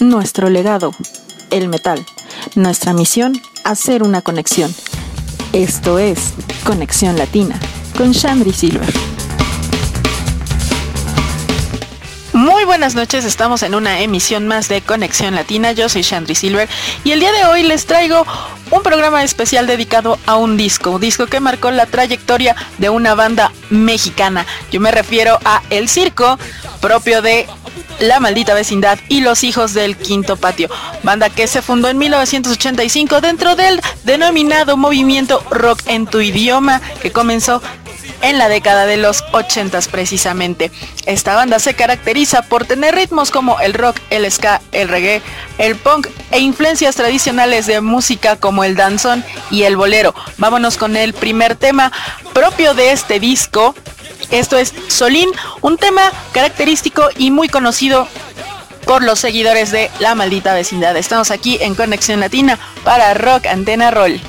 Nuestro legado, el metal. Nuestra misión, hacer una conexión. Esto es Conexión Latina con Shandri Silver. Muy buenas noches, estamos en una emisión más de Conexión Latina. Yo soy Shandri Silver y el día de hoy les traigo un programa especial dedicado a un disco, disco que marcó la trayectoria de una banda mexicana. Yo me refiero a El Circo, propio de la Maldita Vecindad y Los Hijos del Quinto Patio, banda que se fundó en 1985 dentro del denominado movimiento rock en tu idioma que comenzó en la década de los 80 precisamente. Esta banda se caracteriza por tener ritmos como el rock, el ska, el reggae, el punk e influencias tradicionales de música como el danzón y el bolero. Vámonos con el primer tema propio de este disco, esto es Solín, un tema característico y muy conocido por los seguidores de La Maldita Vecindad. Estamos aquí en Conexión Latina para Rock Antena Roll.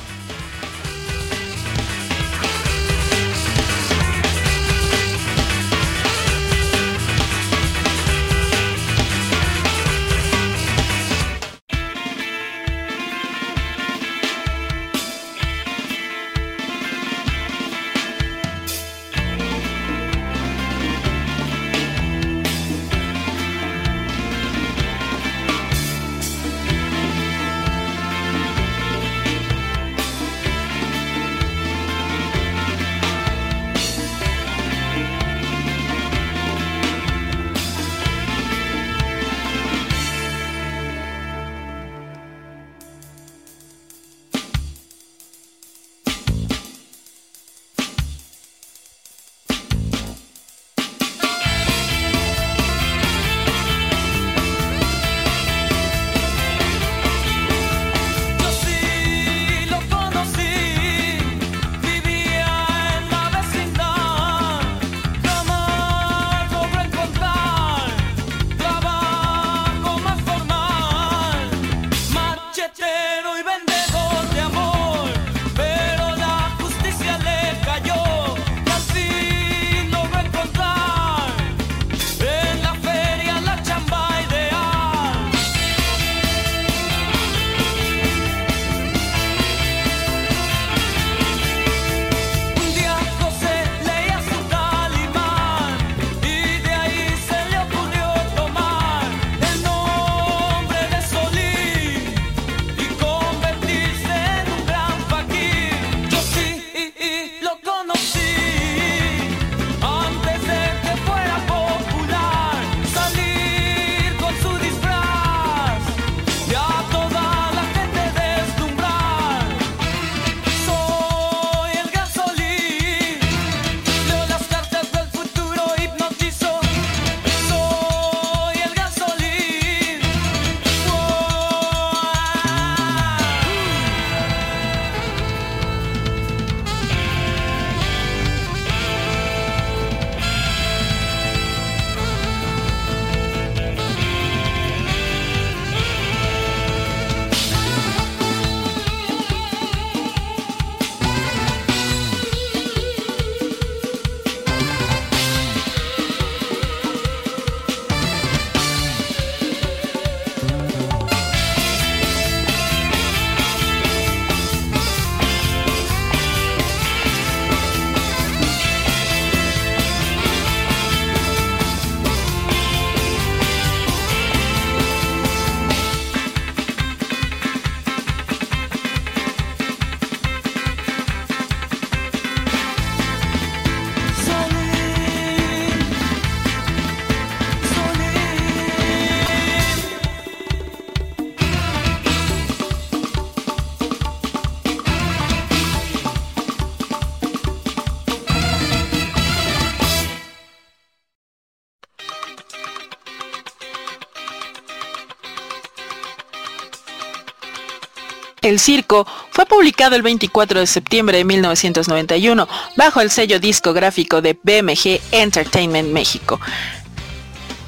El Circo fue publicado el 24 de septiembre de 1991 bajo el sello discográfico de BMG Entertainment México.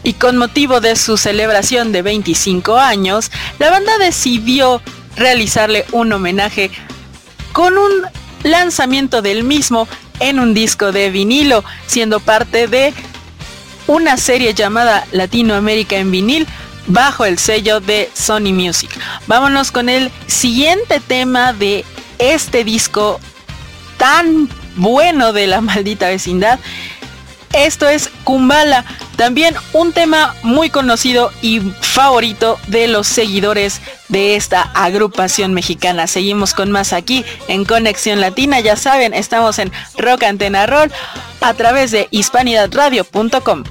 Y con motivo de su celebración de 25 años, la banda decidió realizarle un homenaje con un lanzamiento del mismo en un disco de vinilo, siendo parte de una serie llamada Latinoamérica en vinil, bajo el sello de Sony Music. Vámonos con el siguiente tema de este disco tan bueno de la maldita vecindad. Esto es Kumbala, también un tema muy conocido y favorito de los seguidores de esta agrupación mexicana. Seguimos con más aquí en Conexión Latina, ya saben, estamos en Rock Antena Roll a través de hispanidadradio.com.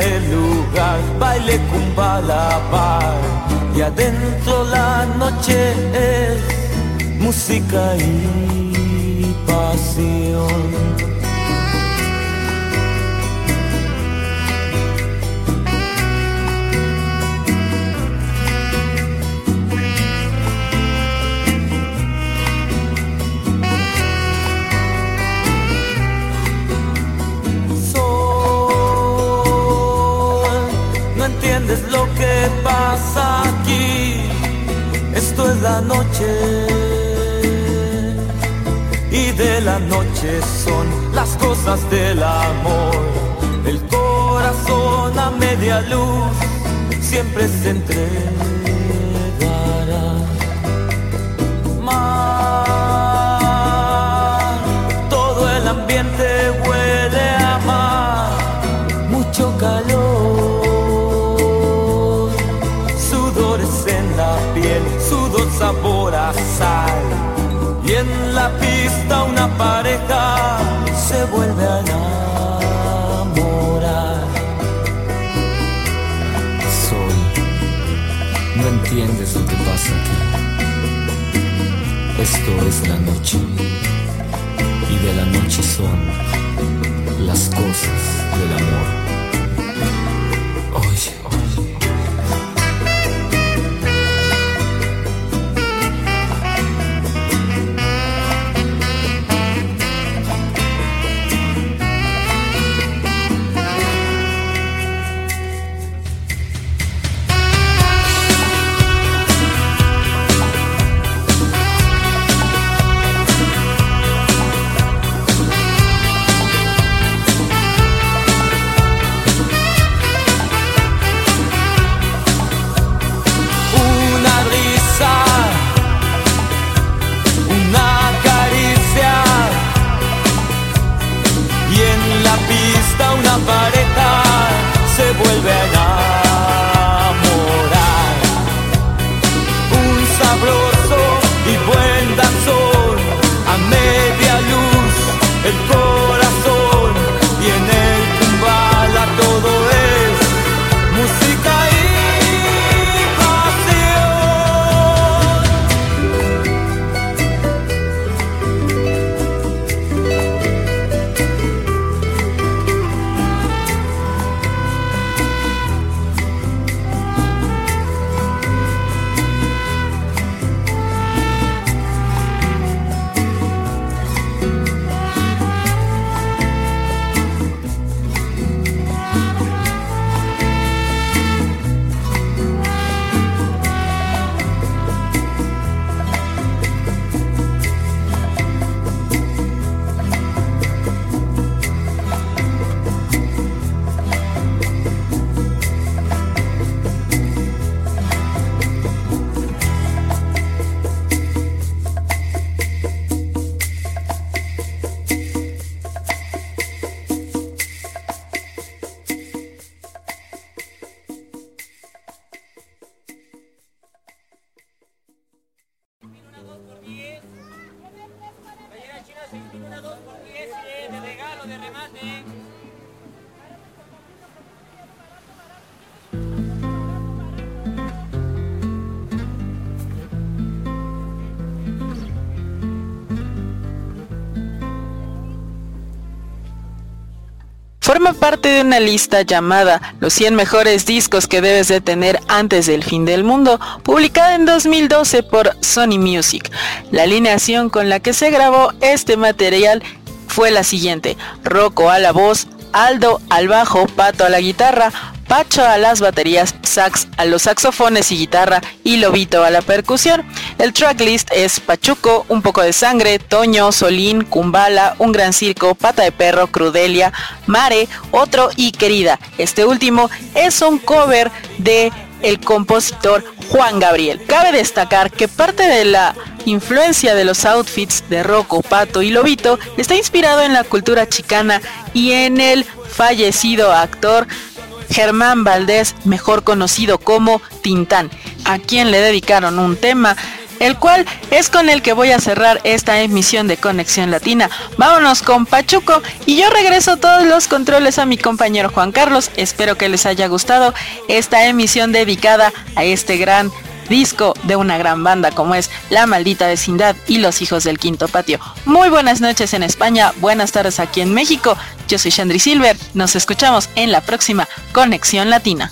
el lugar, baile cumba la y adentro la noche es música y pasión. Noche y de la noche son las cosas del amor. El corazón a media luz siempre se entregará. La piel sabor a sal. Y en la pista una pareja se vuelve a enamorar. Sol, no entiendes lo que pasa aquí. Esto es la noche. Y de la noche son las cosas del amor. Forma parte de una lista llamada Los 100 mejores discos que debes de tener antes del fin del mundo, publicada en 2012 por Sony Music. La alineación con la que se grabó este material fue la siguiente, Rocco a la voz, Aldo al bajo, Pato a la guitarra, Pacho a las baterías, sax a los saxofones y guitarra y Lobito a la percusión. El tracklist es Pachuco, Un poco de sangre, Toño, Solín, Kumbala, Un gran circo, Pata de perro, Crudelia, Mare, Otro y Querida. Este último es un cover de el compositor Juan Gabriel. Cabe destacar que parte de la influencia de los outfits de Rocco, Pato y Lobito está inspirado en la cultura chicana y en el fallecido actor Germán Valdés, mejor conocido como Tintán, a quien le dedicaron un tema el cual es con el que voy a cerrar esta emisión de Conexión Latina. Vámonos con Pachuco y yo regreso todos los controles a mi compañero Juan Carlos. Espero que les haya gustado esta emisión dedicada a este gran disco de una gran banda como es La Maldita Vecindad y Los Hijos del Quinto Patio. Muy buenas noches en España, buenas tardes aquí en México. Yo soy Shandri Silver, nos escuchamos en la próxima Conexión Latina.